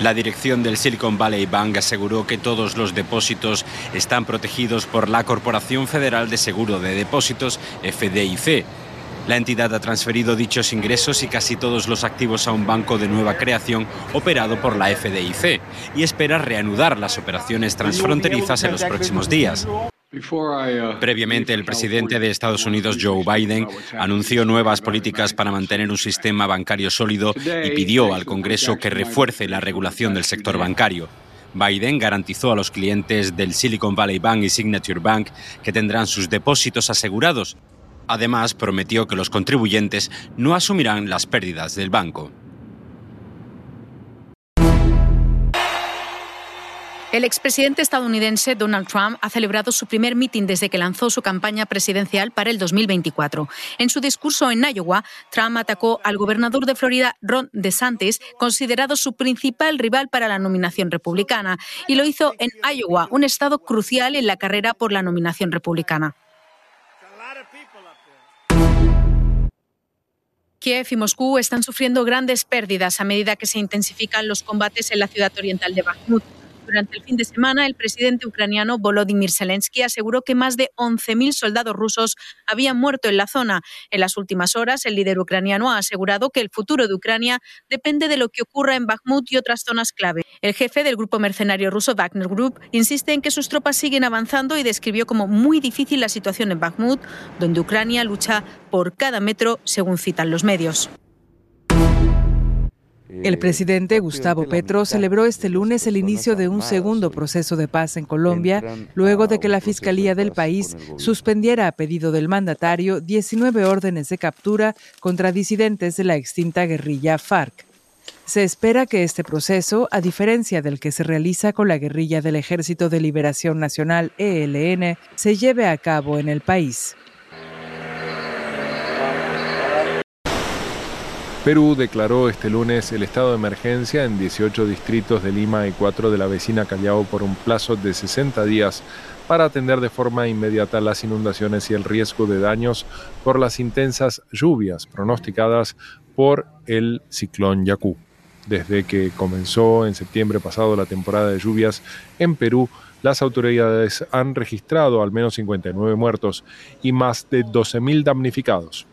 La dirección del Silicon Valley Bank aseguró que todos los depósitos están protegidos por la Corporación Federal de Seguro de Depósitos, FDIC. La entidad ha transferido dichos ingresos y casi todos los activos a un banco de nueva creación operado por la FDIC y espera reanudar las operaciones transfronterizas en los próximos días. Previamente, el presidente de Estados Unidos, Joe Biden, anunció nuevas políticas para mantener un sistema bancario sólido y pidió al Congreso que refuerce la regulación del sector bancario. Biden garantizó a los clientes del Silicon Valley Bank y Signature Bank que tendrán sus depósitos asegurados. Además, prometió que los contribuyentes no asumirán las pérdidas del banco. El expresidente estadounidense Donald Trump ha celebrado su primer mitin desde que lanzó su campaña presidencial para el 2024. En su discurso en Iowa, Trump atacó al gobernador de Florida, Ron DeSantis, considerado su principal rival para la nominación republicana, y lo hizo en Iowa, un estado crucial en la carrera por la nominación republicana. Kiev y Moscú están sufriendo grandes pérdidas a medida que se intensifican los combates en la ciudad oriental de Bakhmut. Durante el fin de semana, el presidente ucraniano Volodymyr Zelensky aseguró que más de 11.000 soldados rusos habían muerto en la zona. En las últimas horas, el líder ucraniano ha asegurado que el futuro de Ucrania depende de lo que ocurra en Bakhmut y otras zonas clave. El jefe del grupo mercenario ruso Wagner Group insiste en que sus tropas siguen avanzando y describió como muy difícil la situación en Bakhmut, donde Ucrania lucha por cada metro, según citan los medios. El presidente Gustavo Petro celebró este lunes el inicio de un segundo proceso de paz en Colombia, luego de que la Fiscalía del país suspendiera a pedido del mandatario 19 órdenes de captura contra disidentes de la extinta guerrilla FARC. Se espera que este proceso, a diferencia del que se realiza con la guerrilla del Ejército de Liberación Nacional ELN, se lleve a cabo en el país. Perú declaró este lunes el estado de emergencia en 18 distritos de Lima y 4 de la vecina Callao por un plazo de 60 días para atender de forma inmediata las inundaciones y el riesgo de daños por las intensas lluvias pronosticadas por el ciclón Yacú. Desde que comenzó en septiembre pasado la temporada de lluvias en Perú, las autoridades han registrado al menos 59 muertos y más de 12.000 damnificados.